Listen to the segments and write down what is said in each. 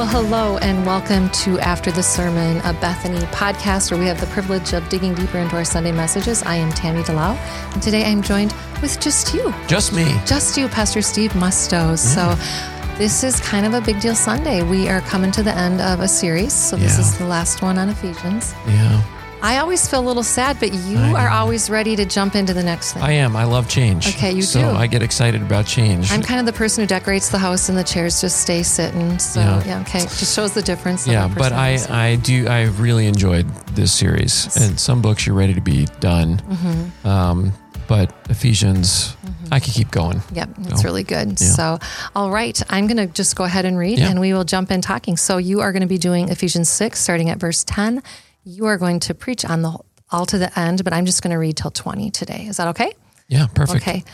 Well, hello and welcome to After the Sermon, a Bethany podcast where we have the privilege of digging deeper into our Sunday messages. I am Tami Delau, and today I'm joined with just you. Just me. Just you, Pastor Steve Musto. So mm. this is kind of a big deal Sunday. We are coming to the end of a series. So this Yeah. is the last one on Ephesians. Yeah, I always feel a little sad, but you are always ready to jump into the next thing. I am. I love change. Okay, you so do. So I get excited about change. I'm kind of the person who decorates the house and the chairs just stay sitting. So Yeah. yeah, okay, just shows the difference. yeah, but I, I do. I really enjoyed this series, and some books you're ready to be done. Mm-hmm. Um, but Ephesians, I could keep going. Yep, it's So, really good. yeah. So, all right, I'm going to just go ahead and read Yeah. and we will jump in talking. So, you are going to be doing Ephesians 6, starting at verse 10. You are going to preach on the all to the end, but I'm just going to read till 20 today. Is that okay? Yeah, perfect. Okay.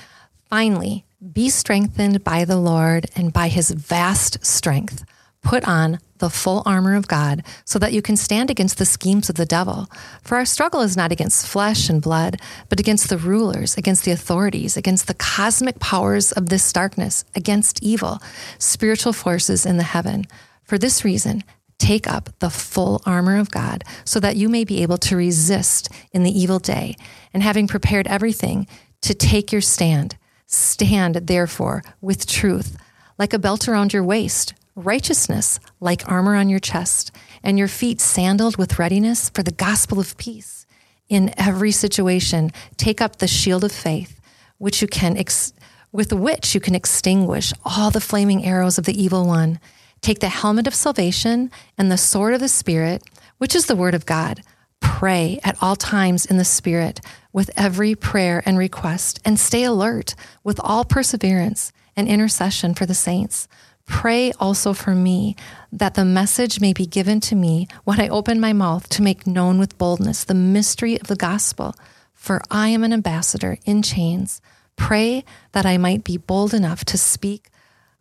Finally, be strengthened by the Lord and by his vast strength. Put on the full armor of God so that you can stand against the schemes of the devil. For our struggle is not against flesh and blood, but against the rulers, against the authorities, against the cosmic powers of this darkness, against evil, spiritual forces in the heaven. For this reason, Take up the full armor of God so that you may be able to resist in the evil day. And having prepared everything, to take your stand. Stand, therefore, with truth, like a belt around your waist, righteousness, like armor on your chest, and your feet sandaled with readiness for the gospel of peace. In every situation, take up the shield of faith, which you can ex- with which you can extinguish all the flaming arrows of the evil one. Take the helmet of salvation and the sword of the Spirit, which is the word of God. Pray at all times in the Spirit with every prayer and request, and stay alert with all perseverance and intercession for the saints. Pray also for me that the message may be given to me when I open my mouth to make known with boldness the mystery of the gospel. For I am an ambassador in chains. Pray that I might be bold enough to speak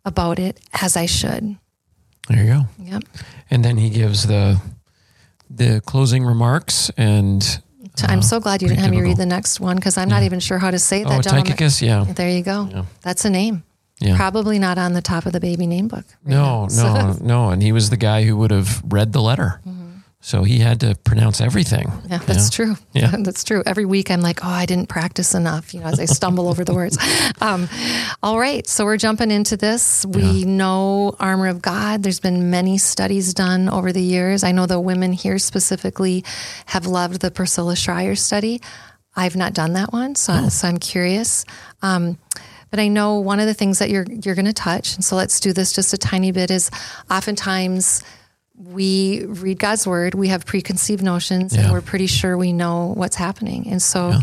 about it as I should. There you go. Yep. And then he gives the the closing remarks and I'm uh, so glad you didn't have me read the next one because I'm not even sure how to say that, oh. Tychicus. Yeah. There you go. That's a name. Yeah. Probably not on the top of the baby name book. right No, now. no, no. And he was the guy who would have read the letter. Mm-hmm. So he had to pronounce everything. Yeah, that's true. Yeah. that's true. Every week I'm like, oh, I didn't practice enough, you know, as I stumble over the words. Um, all right. So we're jumping into this. We know armor of God. There's been many studies done over the years. I know the women here specifically have loved the Priscilla Shirer study. I've not done that one, so, so I'm curious. Um, but I know one of the things that you're you're going to touch, and so let's do this just a tiny bit. Is oftentimes we read God's word, we have preconceived notions, and we're pretty sure we know what's happening. And so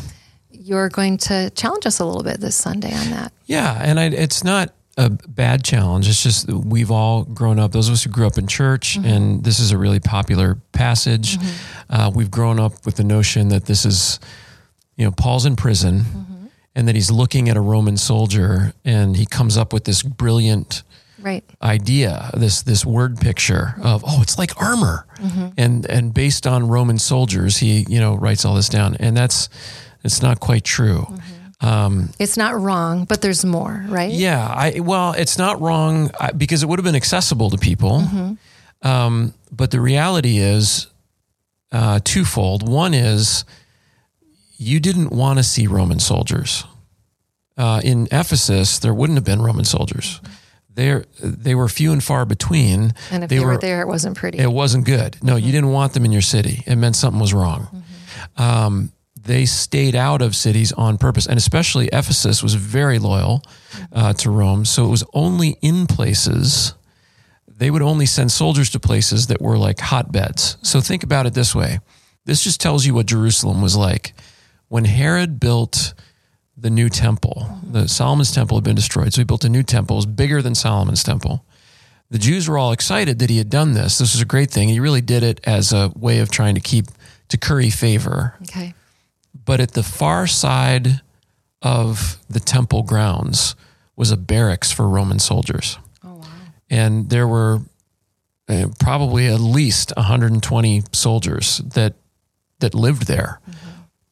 you're going to challenge us a little bit this Sunday on that. Yeah, and I, it's not a bad challenge. It's just that we've all grown up. Those of us who grew up in church, Mm-hmm. and this is a really popular passage. Uh, we've grown up with the notion that this is, you know, Paul's in prison, Mm-hmm. and that he's looking at a Roman soldier, and he comes up with this brilliant Right. idea, this this word picture of oh, it's like armor, and and based on Roman soldiers, he you know writes all this down, and that's it's not quite true. It's not wrong, but there's more, right? Yeah, I well, it's not wrong because it would have been accessible to people. Um, but the reality is uh, twofold. One is you didn't want to see Roman soldiers uh, in Ephesus. There wouldn't have been Roman soldiers. There, they were few and far between. And if they, were, there, it wasn't pretty. It wasn't good. No, you didn't want them in your city. It meant something was wrong. Um, they stayed out of cities on purpose, and especially Ephesus was very loyal uh, to Rome. So it was only in places. They would only send soldiers to places that were like hotbeds. So think about it this way: this just tells you what Jerusalem was like when Herod built the new temple. The Solomon's temple had been destroyed, so he built a new temple. It was bigger than Solomon's temple the Jews were all excited that he had done this. This was a great thing. He really did it as a way of trying to keep to curry favor. okay. But at the far side of the temple grounds was a barracks for Roman soldiers. Oh, wow. And there were uh, probably at least 120 soldiers that that lived there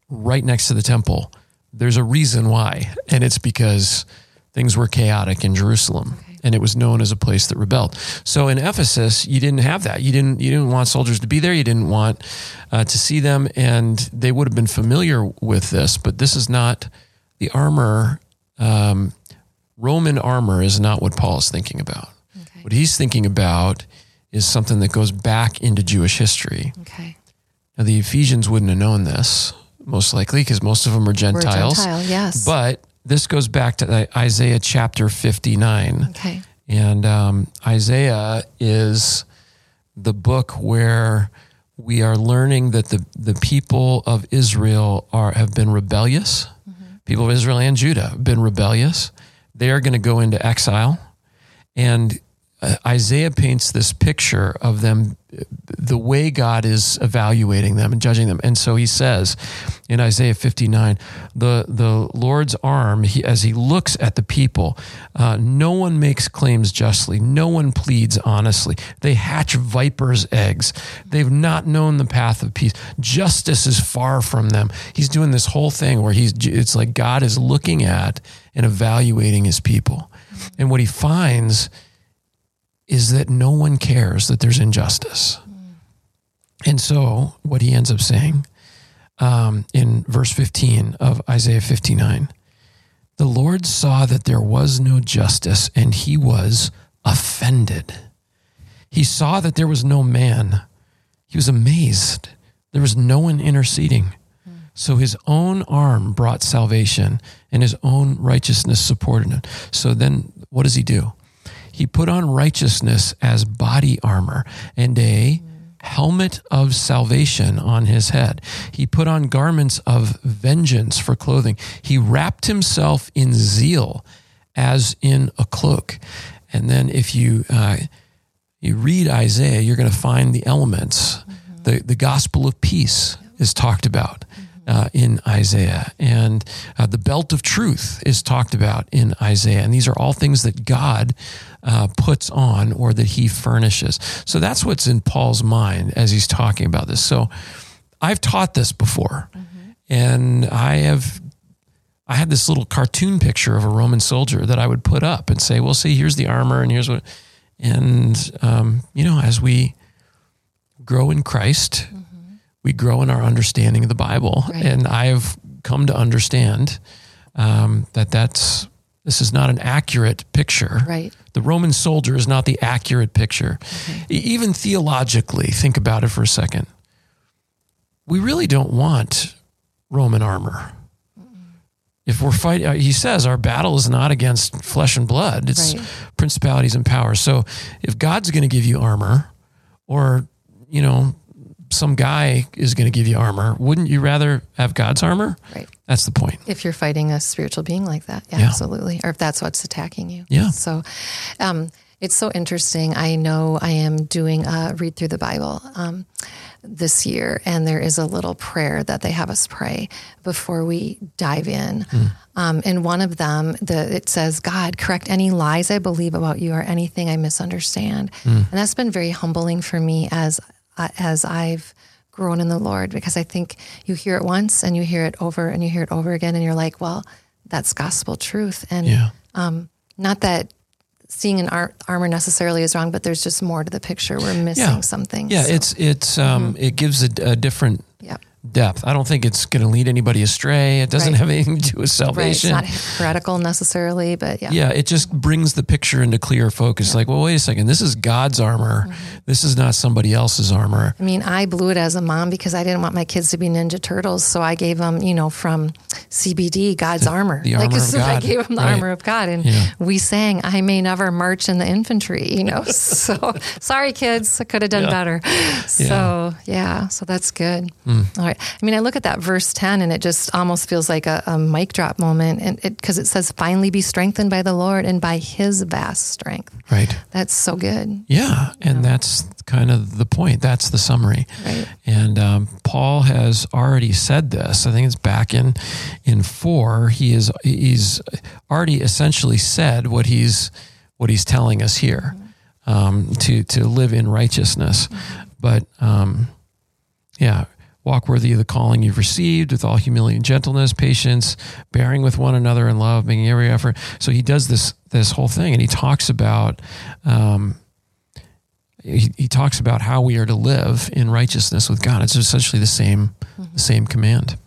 right next to the temple. There's a reason why, and it's because things were chaotic in Jerusalem. and it was known as a place that rebelled. So in Ephesus, you didn't have that. You didn't you didn't want soldiers to be there. You didn't want uh, to see them, and they would have been familiar with this. But this is not the armor. Um, Roman armor is not what Paul is thinking about. Okay. What he's thinking about is something that goes back into Jewish history. Okay. Now, the Ephesians wouldn't have known this, most likely, because most of them are We're Gentiles. Gentile, yes. But this goes back to Isaiah chapter 59. okay. And um, Isaiah is the book where we are learning that the, the people of Israel are have been rebellious. People of Israel and Judah have been rebellious. They are going to go into exile. And uh, Isaiah paints this picture of them, the way God is evaluating them and judging them. And so he says in Isaiah 59, the, the Lord's arm, he, as he looks at the people, uh, no one makes claims justly, no one pleads honestly. They hatch vipers' eggs. They've not known the path of peace. Justice is far from them. He's doing this whole thing where he's, it's like God is looking at and evaluating his people. And what he finds is that no one cares that there's injustice. And so, what he ends up saying um, in verse 15 of Isaiah 59 the Lord saw that there was no justice and he was offended. He saw that there was no man. He was amazed. There was no one interceding. So his own arm brought salvation and his own righteousness supported him. So then what does he do? He put on righteousness as body armor and a helmet of salvation on his head. He put on garments of vengeance for clothing. He wrapped himself in zeal as in a cloak. And then if you uh, you read Isaiah, you're going to find the elements. The the gospel of peace is talked about uh, in Isaiah, and uh, the belt of truth is talked about in Isaiah. And these are all things that God uh, puts on or that He furnishes. So that's what's in Paul's mind as he's talking about this. So I've taught this before, and I have I had this little cartoon picture of a Roman soldier that I would put up and say, "Well, see, here's the armor, and here's what." And um, you know, as we grow in Christ, we grow in our understanding of the Bible, Right. and I have come to understand um, that that's this is not an accurate picture. Right. The Roman soldier is not the accurate picture. E- Even theologically, think about it for a second. We really don't want Roman armor. If we're fighting, uh, he says our battle is not against flesh and blood, it's Right. principalities and powers. So if God's going to give you armor, or, you know, some guy is going to give you armor, wouldn't you rather have God's armor? Right. That's the point. If you're fighting a spiritual being like that, yeah, Yeah. absolutely. Or if that's what's attacking you. Yeah. So um, it's so interesting. I know I am doing a read through the Bible um, this year, and there is a little prayer that they have us pray before we dive in. Um, and one of them, the, it says, God, correct any lies I believe about you or anything I misunderstand. And that's been very humbling for me as, Uh, as I've grown in the Lord because I think you hear it once and you hear it over and you hear it over again and you're like, well, that's gospel truth. And Yeah. Um, not that seeing an ar- armor necessarily is wrong, but there's just more to the picture. We're missing Yeah. something. Yeah, So, it's it's um mm-hmm. it gives a, a different yeah. Depth. I don't think it's going to lead anybody astray. It doesn't Right. have anything to do with Right. It's salvation. not heretical necessarily, but yeah. yeah, it just brings the picture into clear focus. Like, well, wait a second. This is God's armor. Mm-hmm. This is not somebody else's armor. I mean, I blew it as a mom because I didn't want my kids to be Ninja Turtles. So I gave them, you know, from CBD, God's armor. the armor of so I gave them the Right. armor of God. And Yeah. we sang, I may never march in the infantry, you know. so sorry, kids. I could have done Yeah. better. So, yeah. So that's good. Hmm. All right. I mean, I look at that verse 10 and it just almost feels like a, a mic drop moment. And it, because it says, finally be strengthened by the Lord and by his vast strength. Right. That's so good. Yeah, and that's kind of the point. That's the summary. Right. And um, Paul has already said this. I think it's back in in four. He is he's already essentially said what he's what he's telling us here um, to to live in righteousness. But um, yeah, walk worthy of the calling you've received with all humility and gentleness, patience, bearing with one another in love, making every effort. So he does this this whole thing, and he talks about. Um, he, he talks about how we are to live in righteousness with God. It's essentially the same, the same command.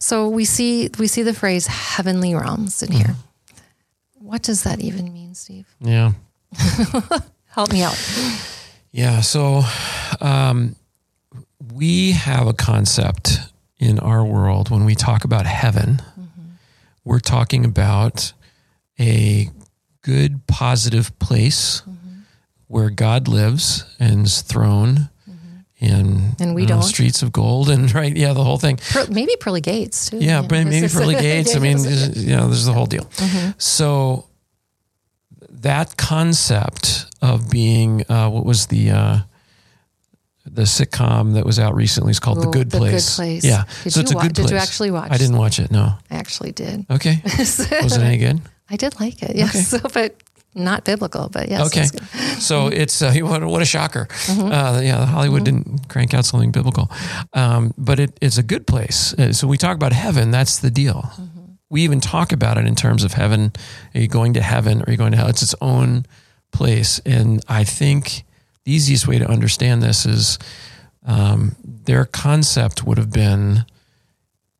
So we see we see the phrase heavenly realms in here. What does that even mean, Steve? Yeah. Help me out. Yeah. So um, we have a concept in our world when we talk about heaven, we're talking about a good, positive place where God lives and is thrown in And we don't know, streets of gold and right. Yeah. The whole thing. Maybe pearly gates too. Yeah, but maybe pearly gates. I mean, you know, there's the whole deal. Mm-hmm. So that concept of being uh, what was the uh, the sitcom that was out recently is called The Good The Good Place. Place. Yeah, Did so it's a wa- good did you place. actually watch it? I didn't watch it. No. I actually did. Okay. Was it any good? I did like it. Yes, but not biblical. But yes. Okay. it's. Mm-hmm. So it's uh, what, a- what a shocker. Uh, yeah, Hollywood didn't crank out something biblical, um, but it, it's a good place. Uh, So we talk about heaven. That's the deal. Mm-hmm. We even talk about it in terms of heaven. Are you going to heaven? Or are you going to hell? It's its own place. And I think the easiest way to understand this is um, their concept would have been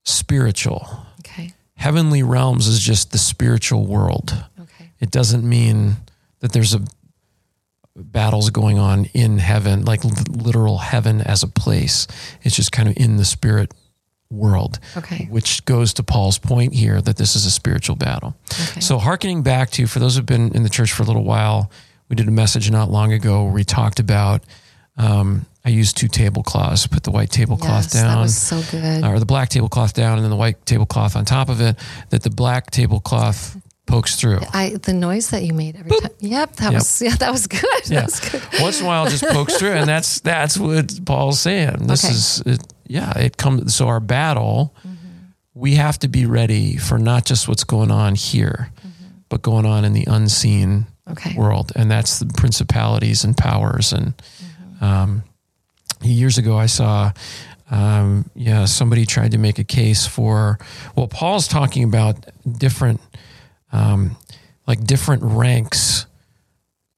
spiritual. Okay. Heavenly realms is just the spiritual world. Okay. It doesn't mean that there's a battles going on in heaven, like literal heaven as a place. It's just kind of in the spirit world, Okay. which goes to Paul's point here that this is a spiritual battle. Okay. So, hearkening back to, for those who've been in the church for a little while, we did a message not long ago where we talked about. Um, I used two tablecloths, put the white tablecloth yes, down that was so good. or the black tablecloth down and then the white tablecloth on top of it, that the black tablecloth pokes through. I the noise that you made every time. Yep, that Yep. was yeah, that was good. Yeah. That was good. Once in a while, it just pokes through, and that's that's what Paul's saying. This Okay. is, it, yeah, it comes. So our battle, we have to be ready for not just what's going on here, but going on in the unseen Okay. world, and that's the principalities and powers. And um, years ago, I saw, um, yeah, somebody tried to make a case for. Well, Paul's talking about different, um, like different ranks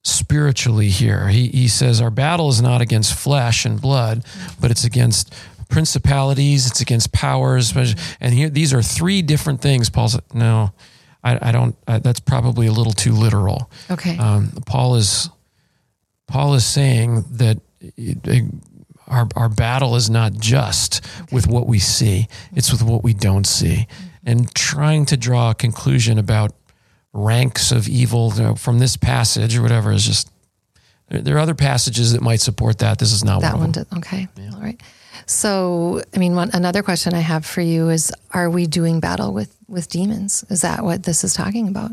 spiritually here. He he says our battle is not against flesh and blood, but it's against principalities, it's against powers, and here these are three different things. Paul said, no. I, I don't. I, that's probably a little too literal. Okay. Um, Paul is Paul is saying that it, it- our our battle is not just with what we see; it's with what we don't see, and trying to draw a conclusion about ranks of evil you know, from this passage or whatever is just. There are other passages that might support that. This is not that one. one of them. did. Okay. All right. So, I mean, one, another question I have for you is: Are we doing battle with with demons? Is that what this is talking about?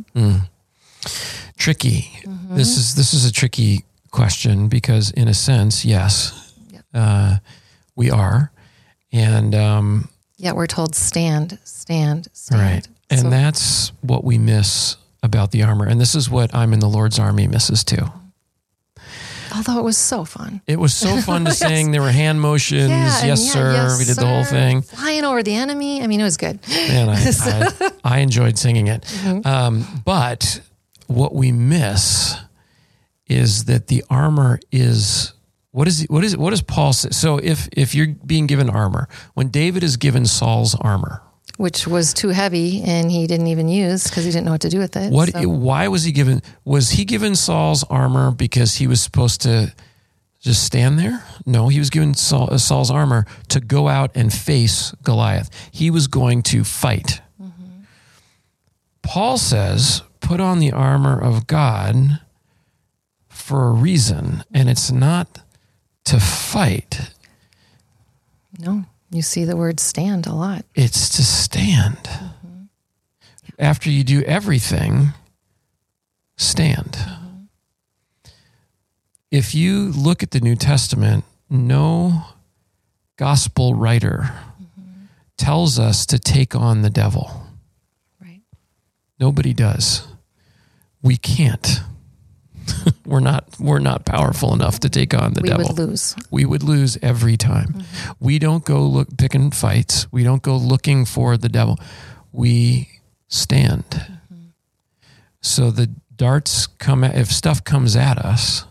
Tricky. Mm-hmm. This is this is a tricky question because, in a sense, yes, Yep. uh, we are, and. Um, Yet we're told stand, stand, stand. Right. And So- that's what we miss about the armor. And this is what I'm in the Lord's army misses too. Although it was so fun. It was so fun to Yes. sing. There were hand motions. and yes, yeah, sir. yes, we did the whole thing. Flying over the enemy. I mean, it was good. And I, I, I enjoyed singing it. Mm-hmm. Um, but what we miss is that the armor is. What is what is what does Paul say? So if if you're being given armor, when David is given Saul's armor, Which was too heavy and he didn't even use because he didn't know what to do with it. What? So- Why was he given? Was he given Saul's armor because he was supposed to just stand there? No, he was given Saul, uh, Saul's armor to go out and face Goliath. He was going to fight. Paul says, "Put on the armor of God for a reason, and it's not to fight; no, you see the word stand a lot. it's to stand. Mm-hmm. After you do everything, stand." Mm-hmm. if you look at the New Testament, no gospel writer mm-hmm. tells us to take on the devil. Right. Nobody does. We can't. We're not we're not powerful enough to take on the we devil. We would lose. We would lose every time. Mm-hmm. We don't go look picking fights. We don't go looking for the devil. We stand. Mm-hmm. So the darts come at, if stuff comes at us,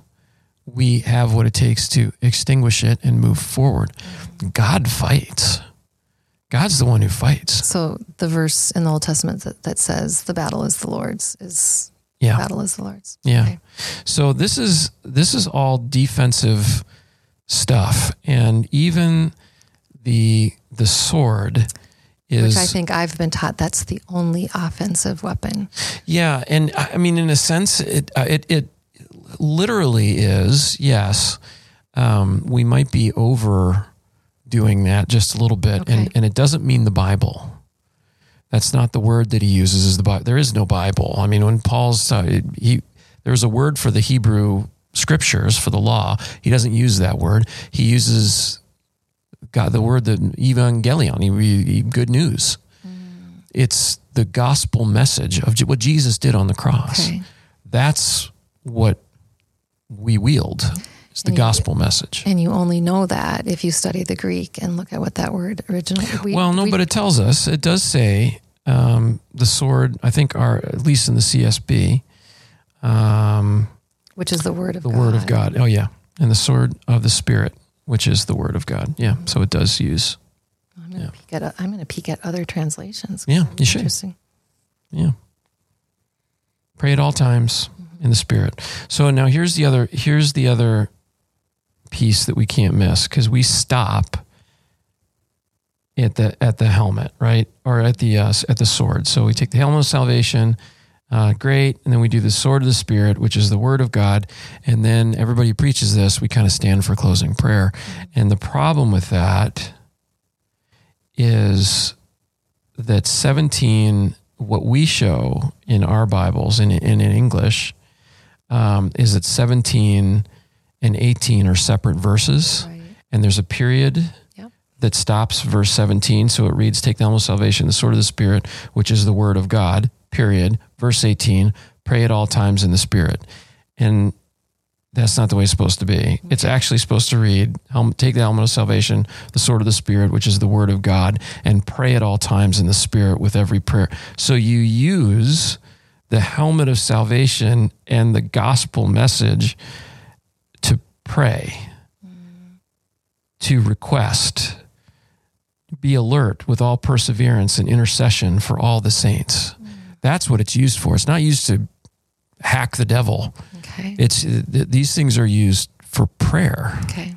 we have what it takes to extinguish it and move forward. Mm-hmm. God fights. God's the one who fights. So the verse in the Old Testament that, that says the battle is the Lord's is Yeah. battle is the Lord's. Yeah. Okay. So this is this is all defensive stuff, and even the the sword is Which I think I've been taught that's the only offensive weapon. yeah, and I mean in a sense it uh, it it literally is yes. Um, we might be overdoing that just a little bit, Okay. and and it doesn't mean the Bible. That's not the word that he uses. Is the Bible? There is no Bible. I mean, when Paul's uh, he there's a word for the Hebrew scriptures for the law. He doesn't use that word. He uses God the word the evangelion. He, he- good news. It's the gospel message of what Jesus did on the cross. Okay. That's what we wield. It's the you- gospel message. And you only know that if you study the Greek and look at what that word originally. We, well, no, we- but it tells us. It does say um, the sword. I think are at least in the CSB. Um, which is the word of the God. word of God. Oh yeah, and the sword of the spirit, which is the word of God. Yeah. So it does use. I'm going to peek at. I'm to peek at other translations. Yeah, you should. Interesting. Yeah. Pray at all times in the spirit. So now here's the other here's the other piece that we can't miss because we stop at the at the helmet, right? Or at the uh, at the sword. So we take the helmet of salvation, uh, great, and then we do the sword of the spirit, which is the word of God, and then everybody preaches this. We kind of stand for closing prayer, and the problem with that is that 17 what we show in our bibles and in, in english um, is that 17 and 18 are separate verses Right. and there's a period. That stops verse 17 so it reads take the helmet of salvation the sword of the spirit which is the word of god period verse 18 pray at all times in the spirit and that's not the way it's supposed to be. It's actually supposed to read, take the helmet of salvation, the sword of the Spirit, which is the word of God, and pray at all times in the Spirit with every prayer. So you use the helmet of salvation and the gospel message to pray, mm. to request, be alert with all perseverance and intercession for all the saints. That's what it's used for. It's not used to hack the devil. Okay. It's th- these things are used for prayer, Okay.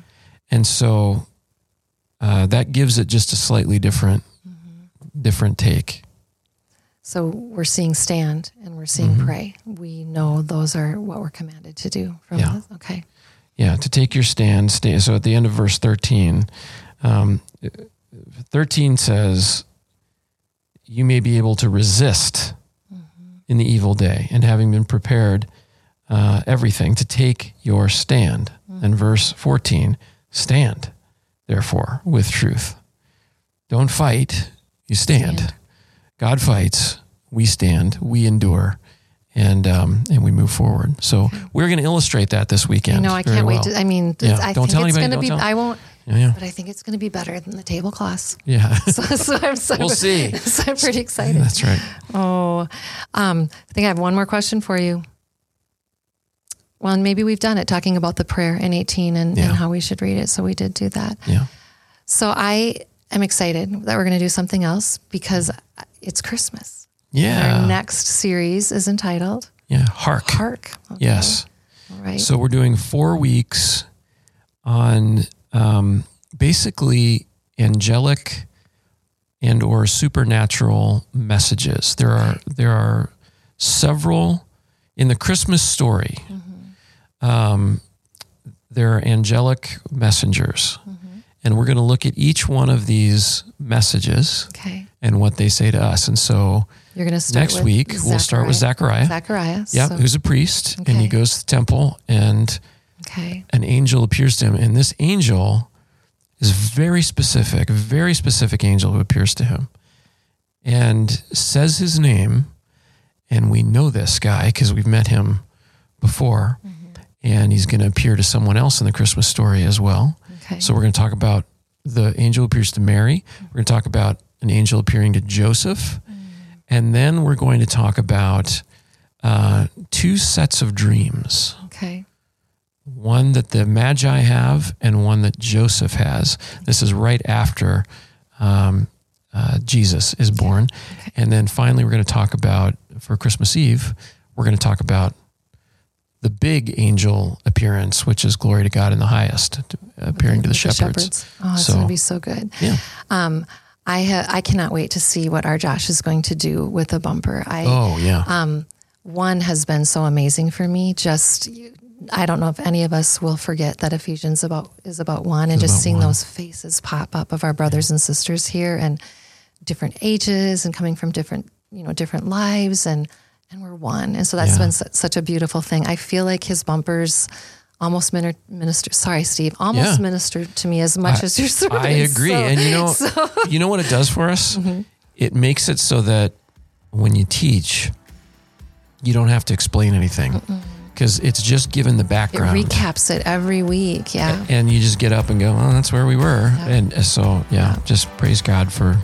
and so uh, that gives it just a slightly different, different take. So we're seeing stand and we're seeing Mm-hmm. pray. We know those are what we're commanded to do. From Yeah. this. Okay. Yeah, to take your stand. Stay. So at the end of verse thirteen, um, thirteen says, "You may be able to resist in the evil day, and having been prepared, uh, everything to take your stand." And verse fourteen, stand, therefore, with truth. Don't fight. You stand. Stand. God fights. We stand. We endure. And um, and we move forward. So we're going to illustrate that this weekend. No. I can't wait to. I mean, Yeah, I don't think tell it's anybody, going to don't be. tell- I won't. Yeah, yeah. But I think it's going to be better than the tablecloths. Yeah, So, so I'm so, We'll see. So I'm pretty excited. that's right. Oh, um, I think I have one more question for you. Well, and maybe we've done it talking about the prayer in 18 and, Yeah. and how we should read it. So we did do that. Yeah. So I am excited that we're going to do something else because it's Christmas. Yeah. Our next series is entitled yeah. Hark. Hark. Okay. Yes. All right. So we're doing four weeks on um, basically angelic and or supernatural messages. There are there are several in the Christmas story. Um, there are angelic messengers, and we're going to look at each one of these messages okay. and what they say to us. And so You're going to start next week we'll start with Zechariah. Zechariah. Yeah, So- who's a priest, and he goes to the temple, and okay. an angel appears to him. And this angel is very specific, very specific angel who appears to him and says his name. And we know this guy because we've met him before. Mm-hmm. and he's going to appear to someone else in the Christmas story as well. Okay. So we're going to talk about the angel appears to Mary. Mm-hmm. We're going to talk about an angel appearing to Joseph. Mm. And then we're going to talk about uh, two sets of dreams okay. One that the Magi have and one that Joseph has. This is right after um, uh, Jesus is born. And then finally, we're going to talk about, for Christmas Eve, we're going to talk about the big angel appearance, which is glory to God in the highest, appearing to the With shepherds. Oh, it's So- going to be so good. Yeah. Um, I ha- I cannot wait to see what our Josh is going to do with a bumper. I Oh, yeah. um, one has been so amazing for me. Just I don't know if any of us will forget that Ephesians about is about one, and Is just seeing one. those faces pop up of our brothers and sisters here, and different ages, and coming from different you know different lives, and and we're one, and so that's Yeah. been su- such a beautiful thing. I feel like his bumpers. Almost min- minister. Sorry, Steve. Almost Yeah. ministered to me as much as your sermon. I agree. So- and you know, so- Mm-hmm. you know what it does for us? It makes it so that when you teach, you don't have to explain anything because it's just given the background. it recaps it every week. Yeah. and you just get up and go, oh, that's where we were. And uh, so, yeah, just praise God for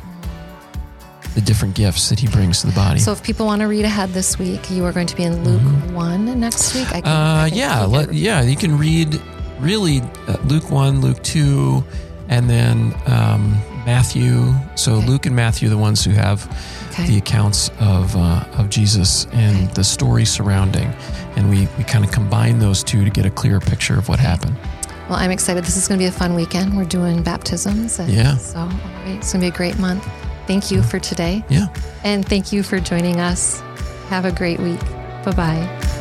the different gifts that He brings to the body. So if people want to read ahead this week, you are going to be in Luke one next week. I can, uh, I can yeah, let, yeah, you can read really uh, Luke 1, Luke 2, and then um, Matthew. So Okay. Luke and Matthew, the ones who have Okay. the accounts of, uh, of Jesus and Okay. the story surrounding. And we, we kind of combine those two to get a clearer picture of what happened. Well, I'm excited. This is going to be a fun weekend. We're doing baptisms. And Yeah. So all right, it's going to be a great month. Thank you for today. Yeah. And thank you for joining us. Have a great week. Bye bye.